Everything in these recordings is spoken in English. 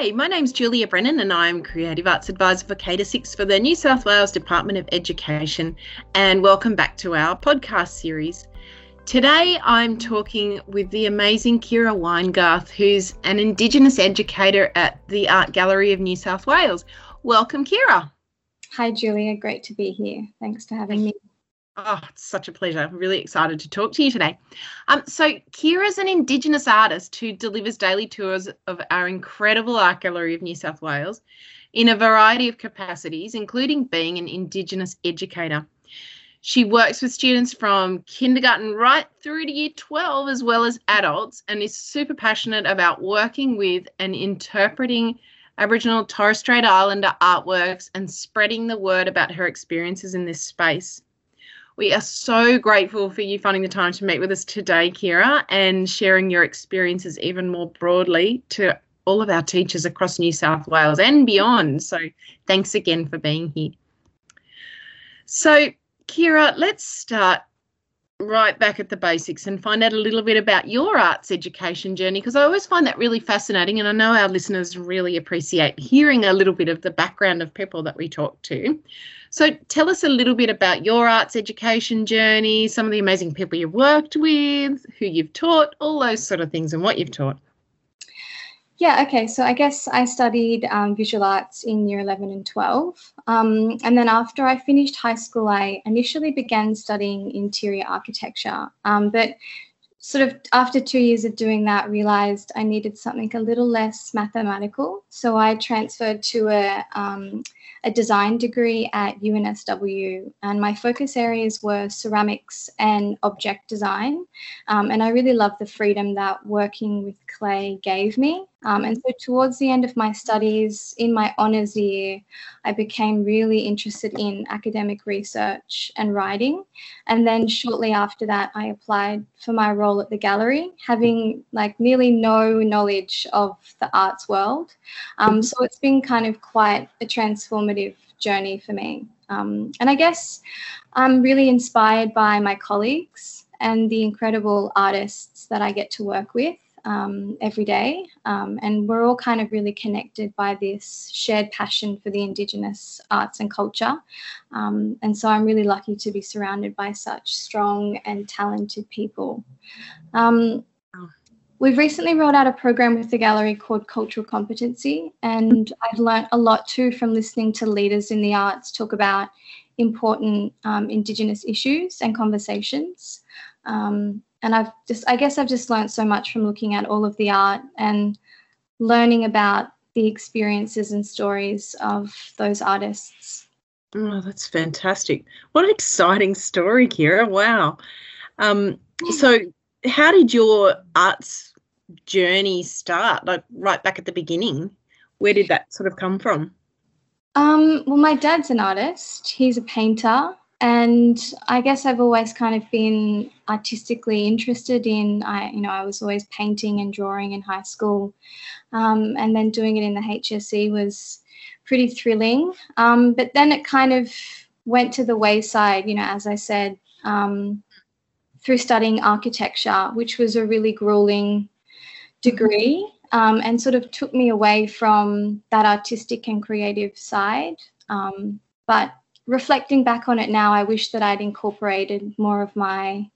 Hi, my name's Julia Brennan and I'm Creative Arts Advisor for K 6 for the New South Wales Department of Education. And welcome back to our podcast series. Today I'm talking with the amazing Kira Weingarth, who's an Indigenous educator at the Art Gallery of New South Wales. Welcome, Kira. Hi, Julia. Great to be here. Thanks for having me. Oh, it's such a pleasure. I'm really excited to talk to you today. Um, so, Kira's an Indigenous artist who delivers daily tours of our incredible Art Gallery of New South Wales in a variety of capacities, including being an Indigenous educator. She works with students from kindergarten right through to year 12, as well as adults, and is super passionate about working with and interpreting Aboriginal Torres Strait Islander artworks and spreading the word about her experiences in this space. We are so grateful for you finding the time to meet with us today, Kira, and sharing your experiences even more broadly to all of our teachers across New South Wales and beyond. So, thanks again for being here. So, Kira, let's start right back at the basics and find out a little bit about your arts education journey because I always find that really fascinating and I know our listeners really appreciate hearing a little bit of the background of people that we talk to. So tell us a little bit about your arts education journey, some of the amazing people you've worked with, who you've taught, all those sort of things, and what you've taught. Yeah, okay. So I guess I studied um, visual arts in year 11 and 12. Um, and then after I finished high school, I initially began studying interior architecture. Um, but sort of after two years of doing that, realized I needed something a little less mathematical. So I transferred to a, um, a design degree at UNSW, and my focus areas were ceramics and object design. Um, and I really loved the freedom that working with clay gave me. Um, and so, towards the end of my studies, in my honours year, I became really interested in academic research and writing. And then, shortly after that, I applied for my role at the gallery, having like nearly no knowledge of the arts world. Um, so, it's been kind of quite a transformative journey for me. Um, and I guess I'm really inspired by my colleagues and the incredible artists that I get to work with um, every day. Um, and we're all kind of really connected by this shared passion for the Indigenous arts and culture. Um, and so I'm really lucky to be surrounded by such strong and talented people. We've recently rolled out a program with the gallery called Cultural Competency, and I've learned a lot too from listening to leaders in the arts talk about important um, Indigenous issues and conversations. Um, and I've just, I guess I've just learned so much from looking at all of the art and learning about the experiences and stories of those artists. Oh, that's fantastic. What an exciting story, Kira. Wow. Um, so, how did your arts journey start? Like, right back at the beginning? Where did that sort of come from? Um, well, my dad's an artist, he's a painter. And I guess I've always kind of been artistically interested in, I, you know, I was always painting and drawing in high school. Um, and then doing it in the HSC was pretty thrilling. Um, but then it kind of went to the wayside, you know, as I said, um, through studying architecture, which was a really grueling degree um, and sort of took me away from that artistic and creative side. Um, but reflecting back on it now, I wish that I'd incorporated more of my,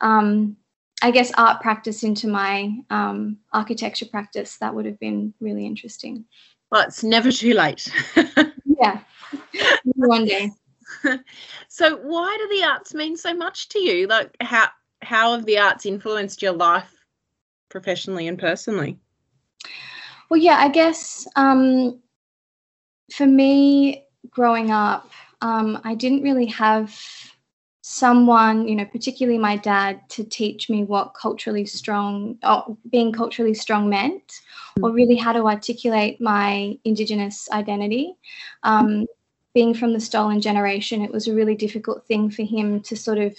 um, I guess, art practice into my um, architecture practice. That would have been really interesting. Well, it's never too late. yeah, one day. so, why do the arts mean so much to you? Like, how how have the arts influenced your life, professionally and personally? Well, yeah, I guess um, for me, growing up, um, I didn't really have someone, you know, particularly my dad, to teach me what culturally strong, or being culturally strong meant, hmm. or really how to articulate my Indigenous identity. Um, being from the stolen generation, it was a really difficult thing for him to sort of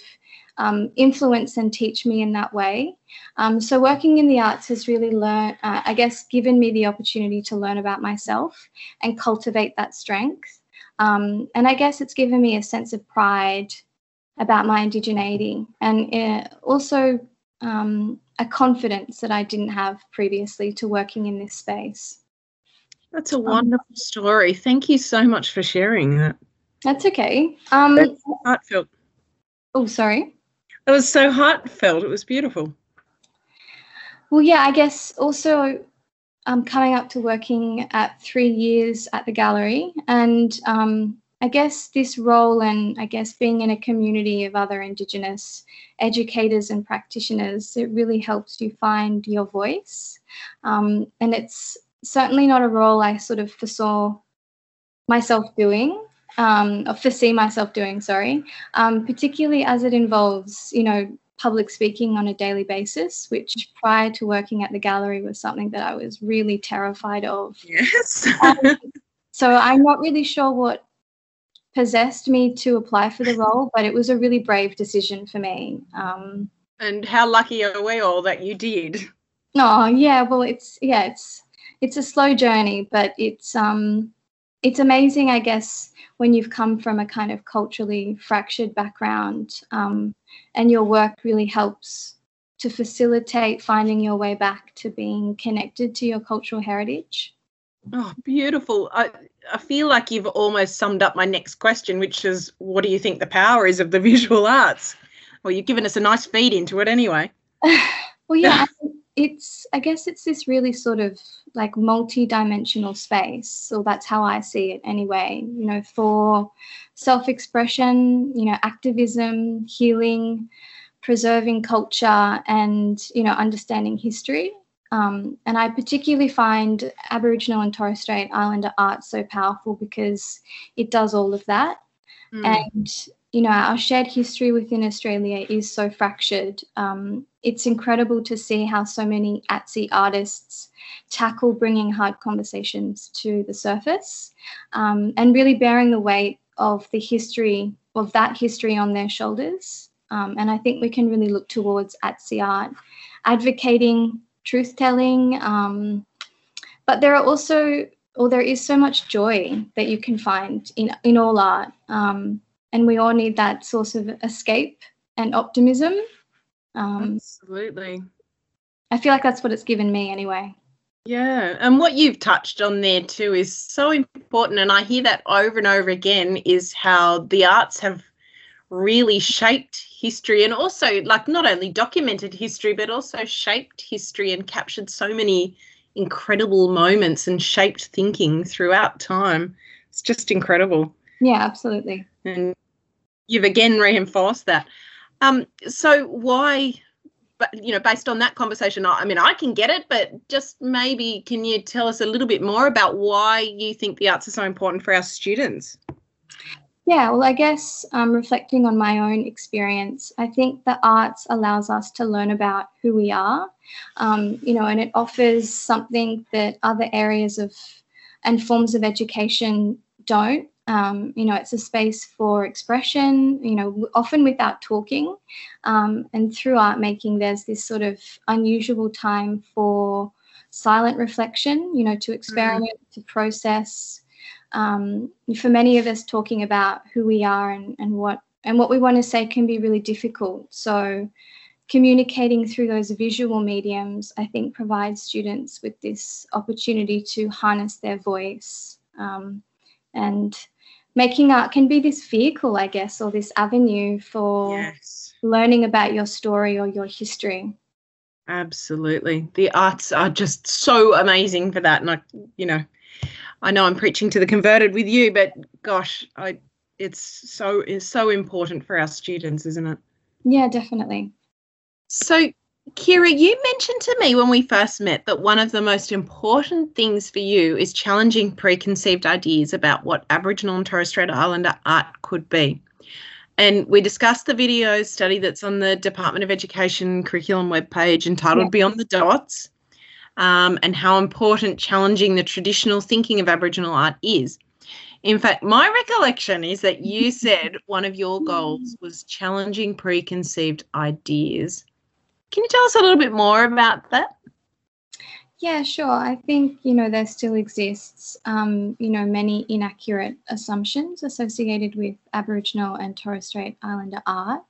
um, influence and teach me in that way. Um, so working in the arts has really learned, uh, I guess, given me the opportunity to learn about myself and cultivate that strength. Um, and I guess it's given me a sense of pride about my indigeneity and uh, also um, a confidence that I didn't have previously to working in this space. That's a wonderful story. Thank you so much for sharing that. That's okay. Um, That's heartfelt. Oh, sorry. It was so heartfelt. It was beautiful. Well, yeah, I guess also um, coming up to working at three years at the gallery, and um, I guess this role and I guess being in a community of other Indigenous educators and practitioners, it really helps you find your voice. Um, and it's certainly not a role I sort of foresaw myself doing um, or foresee myself doing, sorry, um, particularly as it involves, you know, public speaking on a daily basis, which prior to working at the gallery was something that I was really terrified of. Yes. um, so I'm not really sure what possessed me to apply for the role, but it was a really brave decision for me. Um, and how lucky are we all that you did? Oh yeah, well it's yeah it's it's a slow journey, but it's um it's amazing, I guess, when you've come from a kind of culturally fractured background um, and your work really helps to facilitate finding your way back to being connected to your cultural heritage. Oh, beautiful. I, I feel like you've almost summed up my next question, which is what do you think the power is of the visual arts? Well, you've given us a nice feed into it anyway. well, yeah, it's, I guess it's this really sort of like multi-dimensional space so that's how i see it anyway you know for self-expression you know activism healing preserving culture and you know understanding history um, and i particularly find aboriginal and torres strait islander art so powerful because it does all of that mm. and you know our shared history within australia is so fractured um, it's incredible to see how so many ATSI artists tackle bringing hard conversations to the surface um, and really bearing the weight of the history of that history on their shoulders. Um, and I think we can really look towards ATSI art, advocating truth telling. Um, but there are also, or there is so much joy that you can find in, in all art. Um, and we all need that source of escape and optimism. Um, Absolutely. I feel like that's what it's given me anyway. Yeah, and what you've touched on there too is so important, and I hear that over and over again is how the arts have really shaped history and also like not only documented history but also shaped history and captured so many incredible moments and shaped thinking throughout time. It's just incredible. Yeah, absolutely. And you've again reinforced that. Um, so why but you know based on that conversation i mean i can get it but just maybe can you tell us a little bit more about why you think the arts are so important for our students yeah well i guess um, reflecting on my own experience i think the arts allows us to learn about who we are um, you know and it offers something that other areas of and forms of education don't um, you know, it's a space for expression, you know, often without talking. Um, and through art making, there's this sort of unusual time for silent reflection, you know, to experiment, mm. to process. Um, for many of us, talking about who we are and, and what and what we want to say can be really difficult. So, communicating through those visual mediums, I think, provides students with this opportunity to harness their voice. Um, and making art can be this vehicle, I guess, or this avenue for yes. learning about your story or your history. Absolutely. The arts are just so amazing for that. And I, you know, I know I'm preaching to the converted with you, but gosh, I it's so it's so important for our students, isn't it? Yeah, definitely. So Kira, you mentioned to me when we first met that one of the most important things for you is challenging preconceived ideas about what Aboriginal and Torres Strait Islander art could be. And we discussed the video study that's on the Department of Education curriculum webpage entitled yeah. Beyond the Dots um, and how important challenging the traditional thinking of Aboriginal art is. In fact, my recollection is that you said one of your goals was challenging preconceived ideas. Can you tell us a little bit more about that? Yeah, sure. I think, you know, there still exists, um, you know, many inaccurate assumptions associated with Aboriginal and Torres Strait Islander art.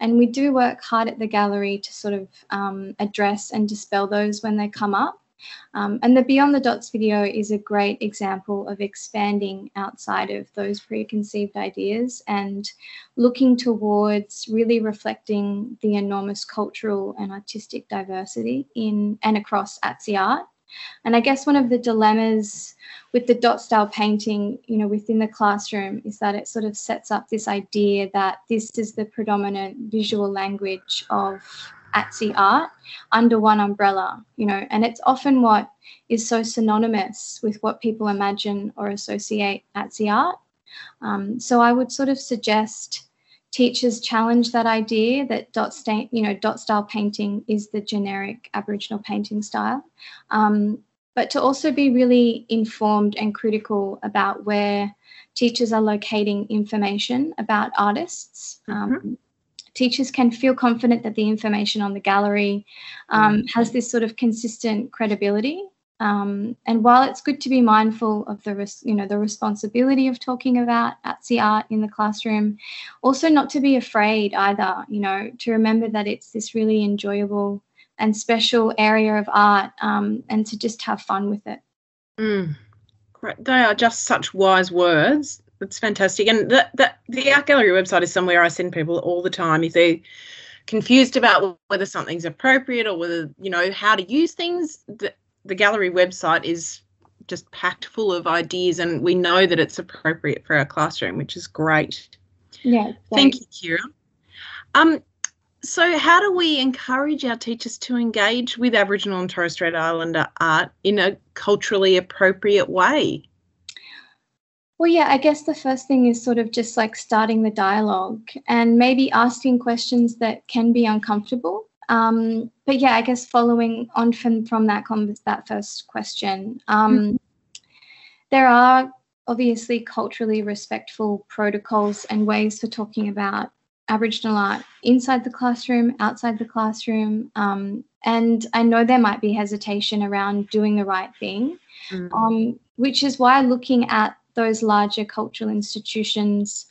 And we do work hard at the gallery to sort of um, address and dispel those when they come up. Um, and the Beyond the Dots video is a great example of expanding outside of those preconceived ideas and looking towards really reflecting the enormous cultural and artistic diversity in and across Atsi art. And I guess one of the dilemmas with the dot style painting, you know, within the classroom is that it sort of sets up this idea that this is the predominant visual language of ATSI art under one umbrella, you know, and it's often what is so synonymous with what people imagine or associate ATSI art. Um, so I would sort of suggest teachers challenge that idea that dot stain, you know, dot style painting is the generic Aboriginal painting style, um, but to also be really informed and critical about where teachers are locating information about artists. Um, mm-hmm teachers can feel confident that the information on the gallery um, mm. has this sort of consistent credibility. Um, and while it's good to be mindful of the res- you know the responsibility of talking about ATSI art in the classroom, also not to be afraid either. You know to remember that it's this really enjoyable and special area of art, um, and to just have fun with it. Mm. Great. They are just such wise words that's fantastic. And the, the, the Art Gallery website is somewhere I send people all the time if they're confused about whether something's appropriate or whether, you know, how to use things. The, the gallery website is just packed full of ideas and we know that it's appropriate for our classroom, which is great. Yeah. Thank you, Kira. Um, so, how do we encourage our teachers to engage with Aboriginal and Torres Strait Islander art in a culturally appropriate way? Well, yeah, I guess the first thing is sort of just like starting the dialogue and maybe asking questions that can be uncomfortable. Um, but yeah, I guess following on from from that that first question, um, mm-hmm. there are obviously culturally respectful protocols and ways for talking about Aboriginal art inside the classroom, outside the classroom. Um, and I know there might be hesitation around doing the right thing, mm-hmm. um, which is why looking at those larger cultural institutions,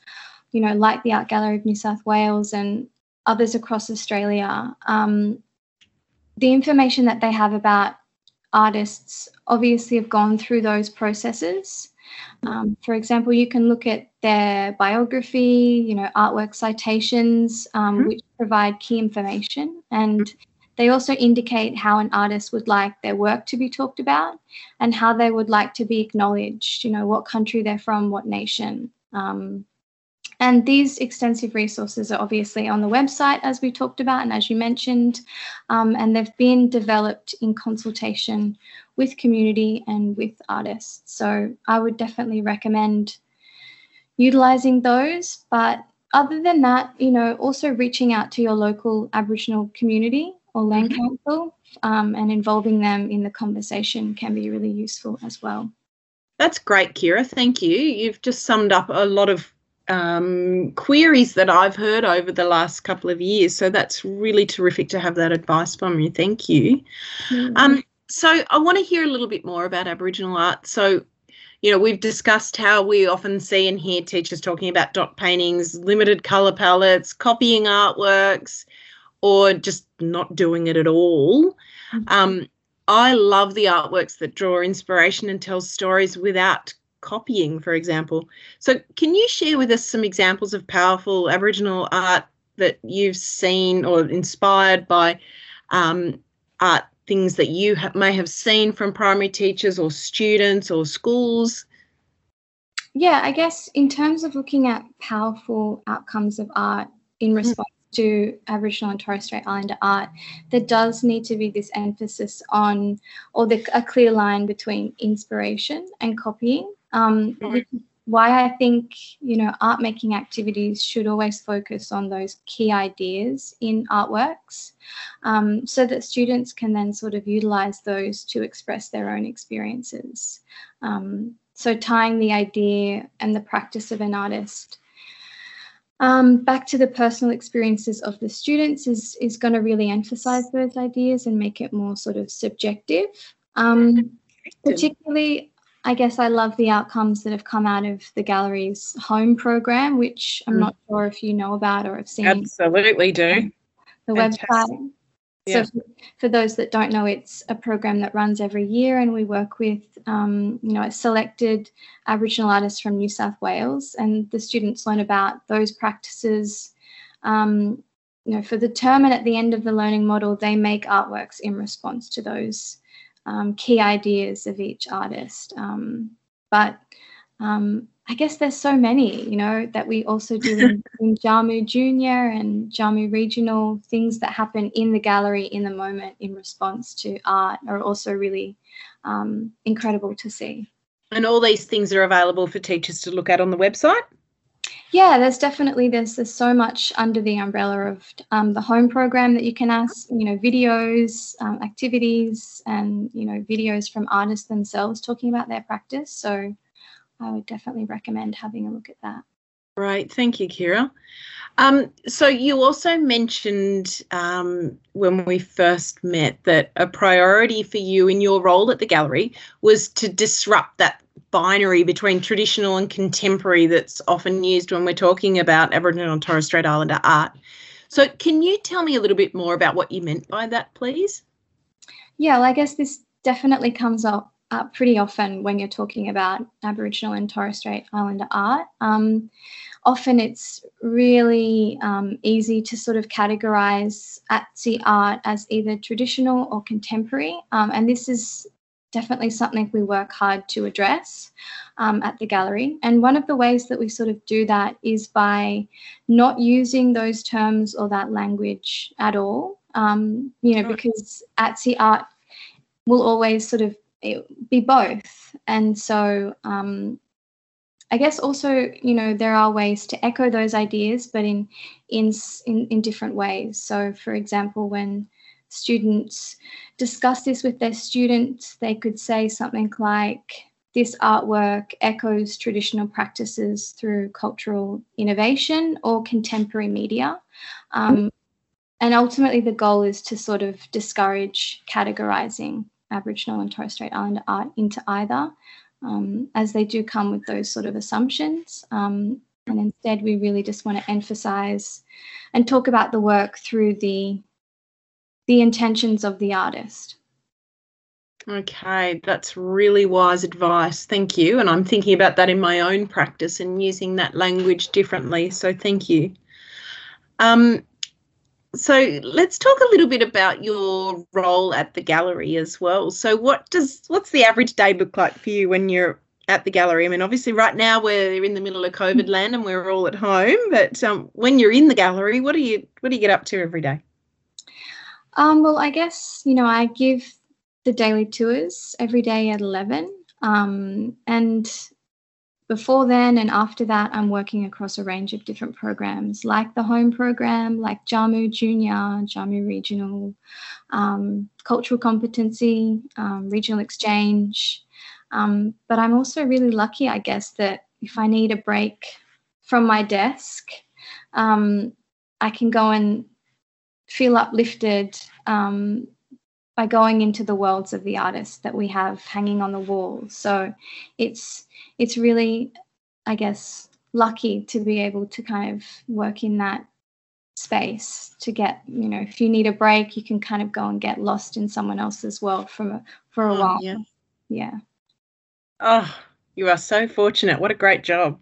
you know, like the Art Gallery of New South Wales and others across Australia, um, the information that they have about artists obviously have gone through those processes. Um, for example, you can look at their biography, you know, artwork citations, um, mm-hmm. which provide key information. And they also indicate how an artist would like their work to be talked about and how they would like to be acknowledged, you know, what country they're from, what nation. Um, and these extensive resources are obviously on the website, as we talked about and as you mentioned, um, and they've been developed in consultation with community and with artists. So I would definitely recommend utilizing those. But other than that, you know, also reaching out to your local Aboriginal community or land mm-hmm. council um, and involving them in the conversation can be really useful as well. That's great, Kira. Thank you. You've just summed up a lot of um, queries that I've heard over the last couple of years. So that's really terrific to have that advice from you. Thank you. Mm-hmm. Um, so I want to hear a little bit more about Aboriginal art. So, you know, we've discussed how we often see and hear teachers talking about dot paintings, limited colour palettes, copying artworks, or just not doing it at all. Mm-hmm. Um, I love the artworks that draw inspiration and tell stories without copying, for example. So, can you share with us some examples of powerful Aboriginal art that you've seen or inspired by um, art things that you ha- may have seen from primary teachers or students or schools? Yeah, I guess in terms of looking at powerful outcomes of art in mm. response to Aboriginal and Torres Strait Islander art, there does need to be this emphasis on, or the, a clear line between inspiration and copying. Um, mm-hmm. why I think you know art making activities should always focus on those key ideas in artworks, um, so that students can then sort of utilize those to express their own experiences. Um, so tying the idea and the practice of an artist um, back to the personal experiences of the students is, is going to really emphasize those ideas and make it more sort of subjective. Um, particularly, I guess I love the outcomes that have come out of the gallery's home program, which I'm mm. not sure if you know about or have seen. Absolutely do. The Fantastic. website. Yeah. So, for those that don't know, it's a program that runs every year, and we work with, um, you know, a selected Aboriginal artists from New South Wales, and the students learn about those practices. Um, you know, for the term and at the end of the learning model, they make artworks in response to those um, key ideas of each artist. Um, but um, I guess there's so many, you know, that we also do in, in Djamu Junior and Djamu Regional, things that happen in the gallery in the moment in response to art are also really um, incredible to see. And all these things are available for teachers to look at on the website? Yeah, there's definitely there's there's so much under the umbrella of um, the home program that you can ask, you know, videos, um, activities, and you know, videos from artists themselves talking about their practice. So I would definitely recommend having a look at that. Right, thank you, Kira. Um, so you also mentioned um, when we first met that a priority for you in your role at the gallery was to disrupt that binary between traditional and contemporary that's often used when we're talking about Aboriginal and Torres Strait Islander art. So can you tell me a little bit more about what you meant by that, please? Yeah, well, I guess this definitely comes up uh, pretty often when you're talking about Aboriginal and Torres Strait Islander art. Um, often it's really um, easy to sort of categorize ATSI art as either traditional or contemporary, um, and this is definitely something we work hard to address um, at the gallery. And one of the ways that we sort of do that is by not using those terms or that language at all. Um, you know, because ATSI art will always sort of be both. And so um, I guess also, you know, there are ways to echo those ideas, but in, in, in, in different ways. So, for example, when students discuss this with their students, they could say something like, this artwork echoes traditional practices through cultural innovation or contemporary media. Um, and ultimately, the goal is to sort of discourage categorizing Aboriginal and Torres Strait Islander art into either, um, as they do come with those sort of assumptions. Um, and instead, we really just want to emphasize and talk about the work through the the intentions of the artist. Okay, that's really wise advice. Thank you. And I'm thinking about that in my own practice and using that language differently. So thank you. Um, so let's talk a little bit about your role at the gallery as well. So what does what's the average day look like for you when you're at the gallery? I mean, obviously right now we're in the middle of COVID land and we're all at home, but um, when you're in the gallery, what do you what do you get up to every day? Um, well, I guess you know I give the daily tours every day at eleven, um, and before then and after that, I'm working across a range of different programs, like the home program, like Djamu Junior, Djamu Regional, um, cultural competency, um, regional exchange. Um, but I'm also really lucky, I guess, that if I need a break from my desk, um, I can go and feel uplifted um, by going into the worlds of the artists that we have hanging on the walls. So it's it's really, I guess, lucky to be able to kind of work in that space to get you know if you need a break you can kind of go and get lost in someone else's world for a, for a oh, while. yeah. Yeah. Oh you are so fortunate. What a great job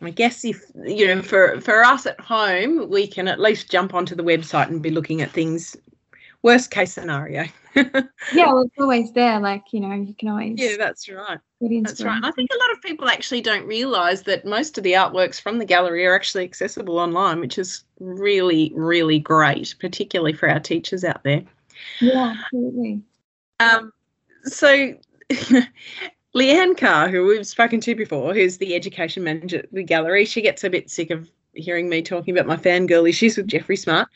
I guess if you know for for us at home, we can at least jump onto the website and be looking at things. Worst case scenario. yeah, well, it's always there. Like you know, you can always. Yeah, that's right. That's right. And I think a lot of people actually don't realise that most of the artworks from the gallery are actually accessible online, which is really, really great, particularly for our teachers out there. Yeah, absolutely. Um, so Leanne Carr, who we've spoken to before, who's the education manager at the gallery, she gets a bit sick of hearing me talking about my fangirl issues with Jeffrey Smart.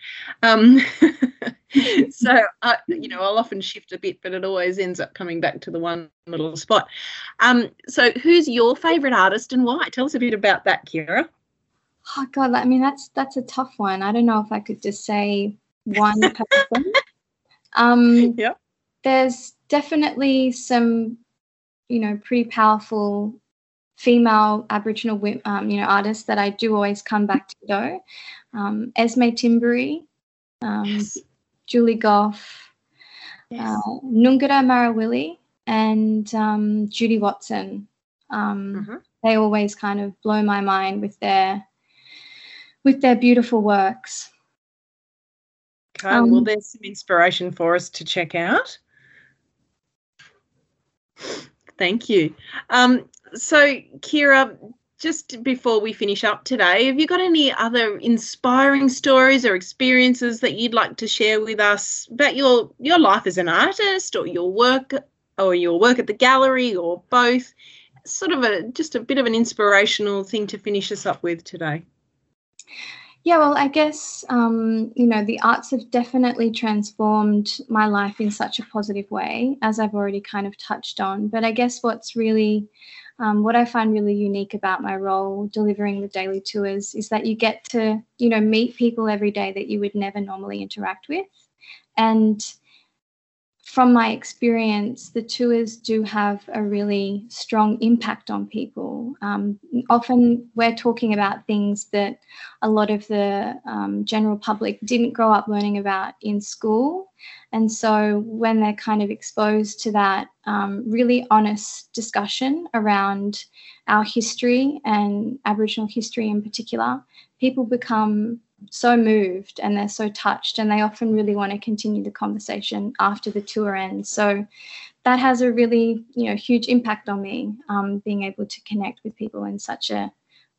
Um, so, uh, you know, I'll often shift a bit, but it always ends up coming back to the one little spot. Um, so, who's your favourite artist and why? Tell us a bit about that, Kira. Oh God, I mean that's that's a tough one. I don't know if I could just say one person. um, yeah. There's definitely some you know, pretty powerful female Aboriginal um, you know artists that I do always come back to though. Um, Esme Timbery um, yes. Julie Gough, yes. uh, Nonggirrnga Marawili, and um, Judy Watson. Um, mm-hmm. They always kind of blow my mind with their with their beautiful works. Okay, um, well, there's some inspiration for us to check out. Thank you. Um, so, Kira, just before we finish up today, have you got any other inspiring stories or experiences that you'd like to share with us about your your life as an artist or your work or your work at the gallery or both? Sort of a just a bit of an inspirational thing to finish us up with today. Yeah, well, I guess, um, you know, the arts have definitely transformed my life in such a positive way, as I've already kind of touched on. But I guess what's really, um, what I find really unique about my role delivering the daily tours is that you get to, you know, meet people every day that you would never normally interact with. And from my experience, the tours do have a really strong impact on people. Um, often we're talking about things that a lot of the um, general public didn't grow up learning about in school. And so when they're kind of exposed to that um, really honest discussion around our history and Aboriginal history in particular, people become so moved and they're so touched and they often really want to continue the conversation after the tour ends. So that has a really you know huge impact on me um, being able to connect with people in such a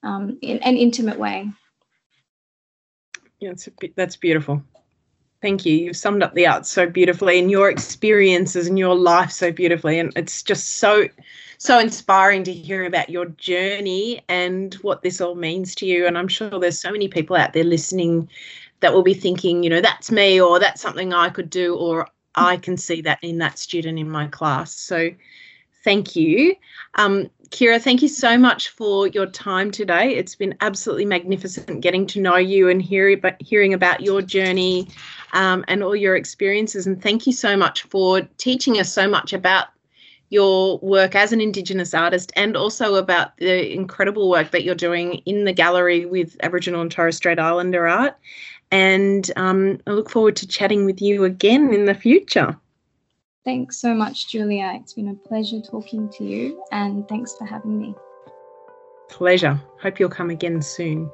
um, in an intimate way. Yeah that's beautiful thank you you've summed up the arts so beautifully and your experiences and your life so beautifully and it's just so so inspiring to hear about your journey and what this all means to you. And I'm sure there's so many people out there listening that will be thinking, you know, that's me or that's something I could do or I can see that in that student in my class. So thank you. Um, Kira, thank you so much for your time today. It's been absolutely magnificent getting to know you and hear, hearing about your journey um, and all your experiences. And thank you so much for teaching us so much about your work as an Indigenous artist and also about the incredible work that you're doing in the gallery with Aboriginal and Torres Strait Islander art. And um, I look forward to chatting with you again in the future. Thanks so much, Julia. It's been a pleasure talking to you, and thanks for having me. Pleasure. Hope you'll come again soon.